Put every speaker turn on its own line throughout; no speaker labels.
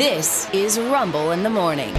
This is Rumble in the Morning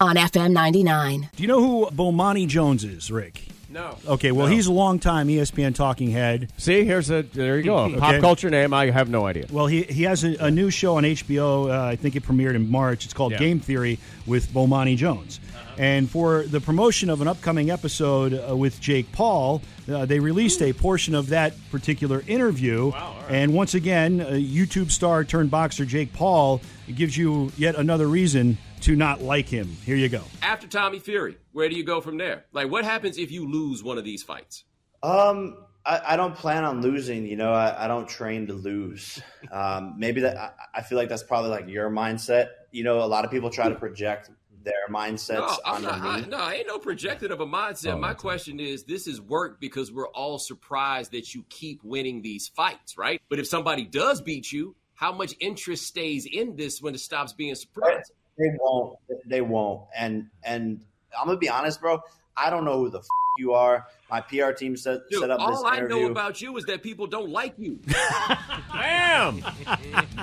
on FM 99.
Do you know who Bomani Jones is, Rick?
No.
Okay, well,
No.
he's a longtime ESPN talking head.
See, here's a there you go. A Pop
Okay.
culture name. I have no idea.
Well, he, he has a, a new show on HBO. Uh, I think it premiered in March. It's called
Yeah.
Game Theory with Bomani Jones. And for the promotion of an upcoming episode uh, with Jake Paul, uh, they released a portion of that particular interview. And once again, uh, YouTube star turned boxer Jake Paul gives you yet another reason to not like him. Here you go.
After Tommy Fury, where do you go from there? Like, what happens if you lose one of these fights?
Um, I, I don't plan on losing. You know, I, I don't train to lose. Um, maybe that I, I feel like that's probably like your mindset. You know, a lot of people try to project their mindsets
No, I'm I,
me.
no, I ain't no projected of a mindset.
Oh,
My
that's
question is, this is work because we're all surprised that you keep winning these fights, right? But if somebody does beat you, how much interest stays in this when it stops being a surprise?
They won't. They won't. And and I'm gonna be honest, bro. I don't know who the f- you are. My PR team set
Dude,
set up this
all I
interview.
know about you is that people don't like you.
Bam,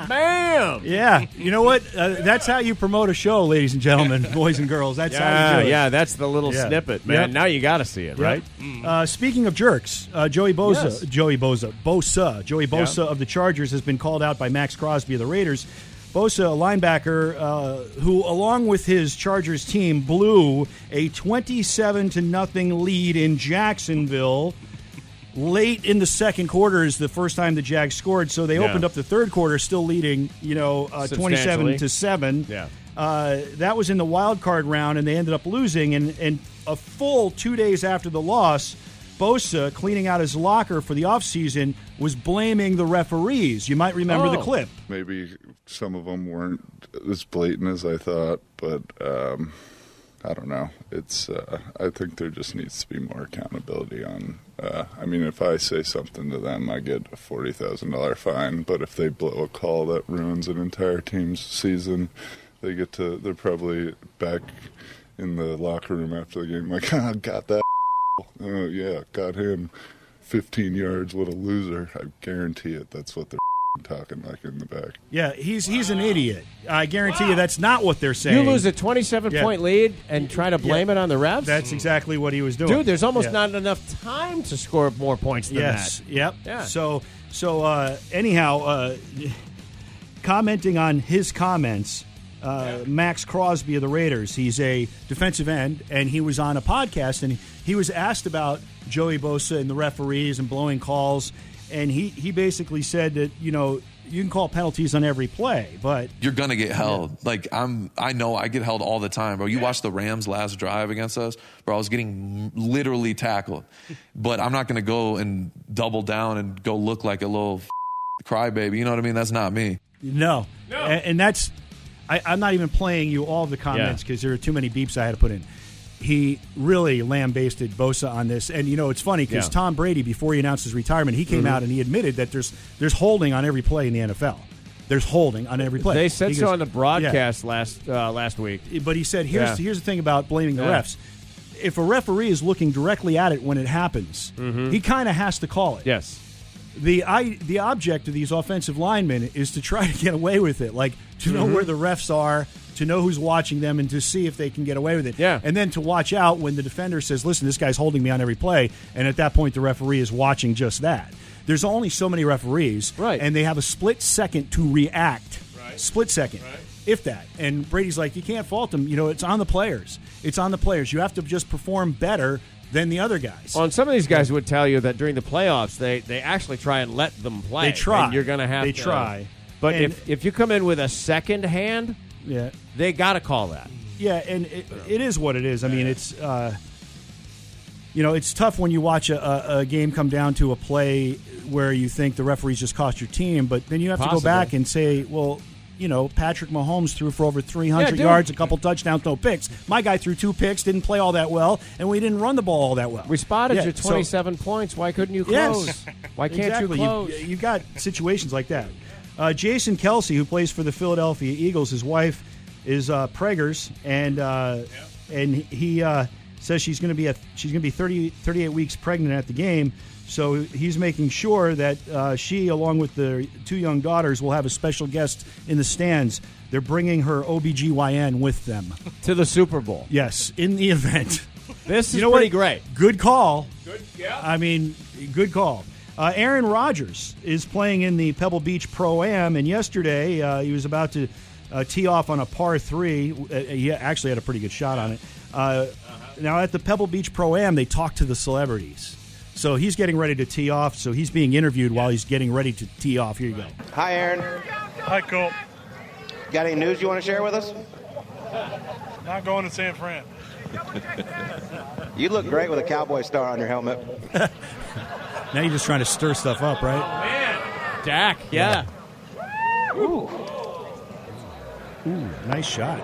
bam.
Yeah, you know what? Uh, that's how you promote a show, ladies and gentlemen, boys and girls. That's how
Yeah,
you do it.
yeah. That's the little
Yeah.
snippet, man.
Yep.
Now you got to see it, right?
Uh, speaking of jerks, uh, Joey Bosa,
Yes.
Joey Bosa, Bosa, Joey Bosa of the Chargers has been called out by Maxx Crosby of the Raiders. Bosa, a linebacker uh, who, along with his Chargers team, blew a twenty-seven to nothing lead in Jacksonville. Late in the second quarter is the first time the Jags scored, so they
Yeah.
opened up the third quarter still leading, you know, uh, twenty-seven to seven.
Yeah.
Uh, that was in the wild card round, and they ended up losing. And, and a full two days after the loss, Bosa, cleaning out his locker for the offseason, was blaming the referees. You might remember the
Oh.
clip.
maybe some of them weren't as blatant as I thought, but um, I don't know. It's uh, I think there just needs to be more accountability on. Uh, I mean, if I say something to them, I get a forty thousand dollar fine. But if they blow a call that ruins an entire team's season, they get to. They're probably back in the locker room after the game, like, ah, got that. Oh yeah, got him. 15 yards, what a loser. I guarantee it. That's what they're talking like in the back.
Yeah, he's he's an idiot. I guarantee you that's not what they're saying.
You lose a 27
Yeah.
point lead and try to blame it on the refs.
That's exactly what he was doing.
Dude, there's almost
Yeah.
not enough time to score more points than
Yes.
that.
Yep.
Yeah.
So so uh, anyhow, uh, commenting on his comments, uh, Maxx Crosby of the Raiders. He's a defensive end, and he was on a podcast, and he was asked about Joey Bosa and the referees and blowing calls, and he he basically said that you know you can call penalties on every play, but
you're gonna get held. Like I'm, I know I get held all the time, bro. You watch the Rams' last drive against us, bro. I was getting literally tackled, but I'm not gonna go and double down and go look like a little crybaby. You know what I mean? That's not me.
No, no. And, and that's I, I'm not even playing you all of the comments
Yeah.
because there are too many beeps I had to put in. He really lambasted Bosa on this, and you know it's funny because
Yeah.
Tom Brady, before he announced his retirement, he came out and he admitted that there's there's holding on every play in the NFL. There's holding on every play.
They said
He
so on the broadcast last uh, last week.
But he said, here's
Yeah.
here's the thing about blaming the
Yeah.
refs. If a referee is looking directly at it when it happens, he kind of has to call it
Yes.
The I, the object of these offensive linemen is to try to get away with it, like to
Mm-hmm.
know where the refs are, to know who's watching them, and to see if they can get away with it.
Yeah.
and then to watch out when the defender says, "Listen, this guy's holding me on every play," and at that point, the referee is watching just that. There's only so many referees,
Right.
And they have a split second to react, right. split second, if that. And Brady's like, you can't fault them. You know, it's on the players. It's on the players. You have to just perform better than the other guys.
Well, and some of these guys would tell you that during the playoffs, they, they actually try and let them play.
They try.
And you're going to have
They
to.
try.
But
And-
if, if you come in with a second hand,
yeah.
they got to call that.
Yeah, and it, it is what it is. I mean, it's uh, you know, it's tough when you watch a, a, a game come down to a play where you think the referees just cost your team, but then you have to go back and say, well, you know, Patrick Mahomes threw for over 300
Yeah,
yards, a couple touchdowns, no picks. My guy threw two picks, didn't play all that well, and we didn't run the ball all that well.
We spotted
Yeah,
your
so-
27 points. Why couldn't you
Yes.
close? Why can't
exactly.
you close?
You've, you've got situations like that. Uh, Jason Kelce, who plays for the Philadelphia Eagles, his wife is uh, preggers, and uh, and he uh, says she's going to be a, she's going to be 30, 38 weeks pregnant at the game. So he's making sure that uh, she, along with the two young daughters, will have a special guest in the stands they're bringing her OBGYN with them.
to the Super Bowl.
Yes, in the event.
This is
you know
pretty
what?
great.
Good call. Good, yeah. I mean, good call. Uh, Aaron Rodgers is playing in the Pebble Beach Pro Am, and yesterday uh, he was about to uh, tee off on a par three. Uh, he actually had a pretty good shot on it. Uh, Now, at the Pebble Beach Pro Am, they talk to the celebrities. So he's getting ready to tee off. So he's being interviewed while he's getting ready to tee off. Here you go.
Hi, Aaron.
Hi, Colt.
Got any news you want to share with us?
Not going to San Fran.
You look great with a cowboy star on your helmet.
Now you're just trying to stir stuff up, right?
Oh, man, Dak, yeah.
Ooh. Ooh, nice shot.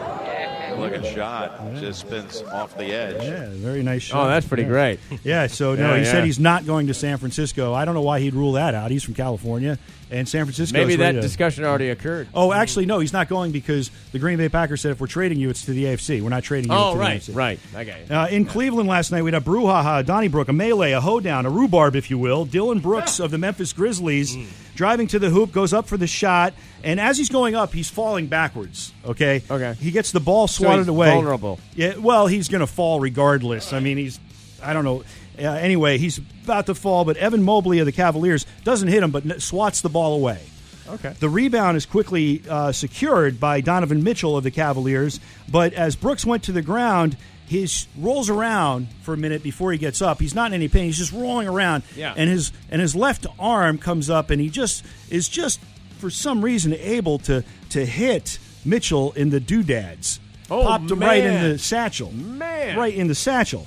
Looking shot. Just spins off the edge.
Yeah, very nice shot.
Oh, that's pretty
Yeah.
great.
Yeah, so no,
Yeah,
he
yeah.
said he's not going to San Francisco. I don't know why he'd rule that out. He's from California, and San Francisco.
Maybe that
to-
discussion already occurred.
Oh, actually, no, he's not going because the Green Bay Packers said if we're trading you, it's to the AFC. We're not trading you.
Oh,
to
right,
the AFC.
right. I got you.
Uh, in Cleveland last night, we had a brouhaha, a Donnybrook, a melee, a hoedown, a rhubarb, if you will. Dillon Brooks of the Memphis Grizzlies driving to the hoop, goes up for the shot, and as he's going up, he's falling backwards. Okay.
Okay.
He gets the ball swatted
he's
away.
vulnerable.
Yeah. Well, he's going to fall regardless. I mean, he's. I don't know. Uh, anyway, he's about to fall, but Evan Mobley of the Cavaliers doesn't hit him, but swats the ball away.
Okay.
The rebound is quickly uh, secured by Donovan Mitchell of the Cavaliers, but as Brooks went to the ground, he rolls around for a minute before he gets up. He's not in any pain. He's just rolling around,
Yeah.
and his and his left arm comes up, and he just is just for some reason able to to hit Mitchell in the doodads.
Oh,
Popped him right in the satchel.
Man.
Right in the satchel.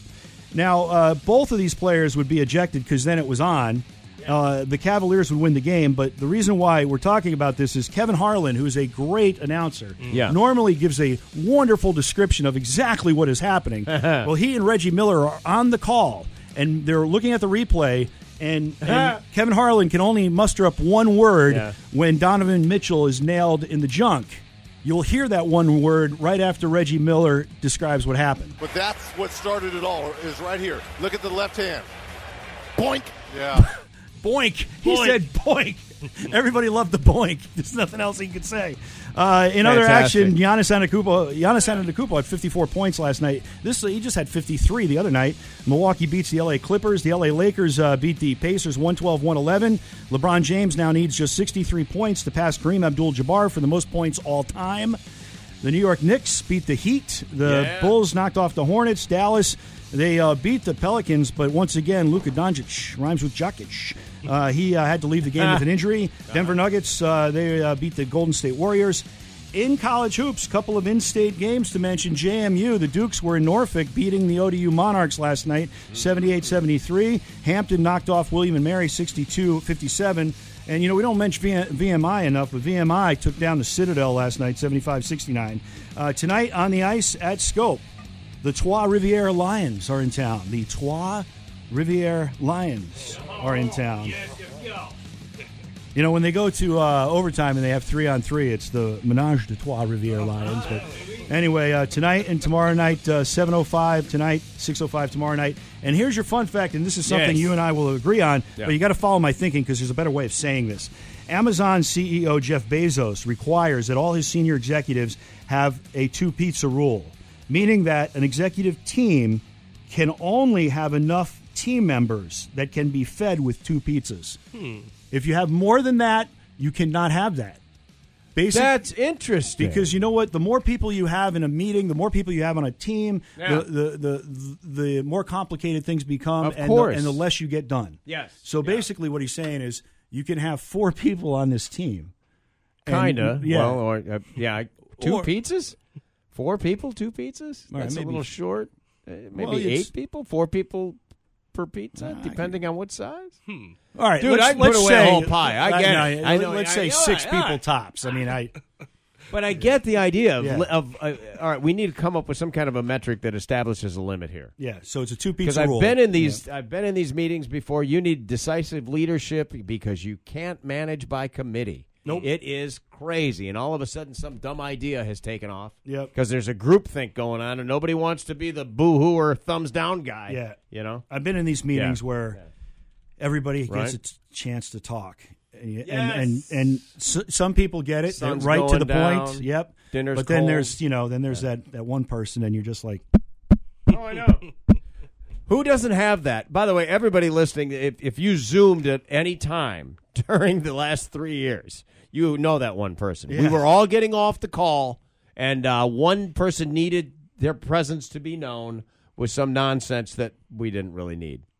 Now, uh, both of these players would be ejected because then it was on. Uh, the Cavaliers would win the game, but the reason why we're talking about this is Kevin Harlan, who is a great announcer,
Yeah.
normally gives a wonderful description of exactly what is happening. well, he and Reggie Miller are on the call, and they're looking at the replay, and, and Kevin Harlan can only muster up one word
Yeah.
when Donovan Mitchell is nailed in the junk. You'll hear that one word right after Reggie Miller describes what happened.
But that's what started it all, is right here. Look at the left hand. Boink. Yeah.
Boink. He
Boink.
said boink. Everybody loved the boink. There's nothing else he could say. Uh, in other action, Giannis Antetokounmpo, Giannis Antetokounmpo had 54 points last night. This he just had 53 the other night. Milwaukee beats the LA Clippers. The LA Lakers uh, beat the Pacers 112-111. LeBron James now needs just 63 points to pass Kareem Abdul-Jabbar for the most points all time. The New York Knicks beat the Heat. The
Yeah.
Bulls knocked off the Hornets. Dallas, they uh, beat the Pelicans, but once again, Luka Doncic rhymes with Jokic. Uh, he uh, had to leave the game with an injury. Denver Nuggets, uh, they uh, beat the Golden State Warriors. In college hoops, couple of in-state games to mention. JMU, the Dukes were in Norfolk beating the ODU Monarchs last night, 78-73. Hampton knocked off William and Mary 62-57. And, you know, we don't mention VMI enough, but VMI took down the Citadel last night, 75 69. Uh, tonight on the ice at Scope, the Trois-Rivières Lions are in town. The Trois Riviere Lions are in town. You know, when they go to uh, overtime and they have three on three, it's the Menage de Trois-Rivières Lions. But anyway, uh, tonight and tomorrow night, uh, 7.05 tonight, 6.05 tomorrow night. And here's your fun fact, and this is something
Yes.
you and I will agree on,
Yeah.
but you got to follow my thinking because there's a better way of saying this. Amazon CEO Jeff Bezos requires that all his senior executives have a two pizza rule, meaning that an executive team can only have enough team members that can be fed with two pizzas. If you have more than that, you cannot have that. Basic,
That's interesting.
because you know what? The more people you have in a meeting, the more people you have on a team,
Yeah.
the, the, the the more complicated things become,
Of
and,
course.
The, and the less you get done.
Yes.
So basically, what he's saying is you can have four people on this team.
Kinda.
yeah.
Well, or uh, yeah, two
Or-
pizzas, four people, two pizzas.
All right,
That's
maybe-
a little short. Uh, maybe
Well,
eight people, four people per pizza, depending on what size.
All right,
Dude,
let's,
I'd put
let's
away a
say,
whole pie. I get
no,
it. I know-
Let's
I-
say
all
six
right,
people
right.
tops. I mean, I
But I get the idea of,
Yeah.
of uh, all right. We need to come up with some kind of a metric that establishes a limit here.
yeah. So it's a two pizza.
Because I've
rule.
been in these, I've been in these meetings before. You need decisive leadership because you can't manage by committee.
Nope.
It is crazy, and all of a sudden, some dumb idea has taken off.
Yep.
Because there's a group think going on, and nobody wants to be the boo-hoo or thumbs down guy.
Yeah.
You know.
I've been in these meetings
Yeah.
where everybody gets
Right.
a t- chance to talk, and and and, and s- some people get it
Sun's
right to the
down,
point. Yep.
dinner's
but then
cold.
there's you know then there's that that one person and you're just like
Oh, I know. Who doesn't have that? By the way, everybody listening, if, if you zoomed at any time during the last three years, you know that one person. We were all getting off the call, and uh, one person needed their presence to be known with some nonsense that we didn't really need.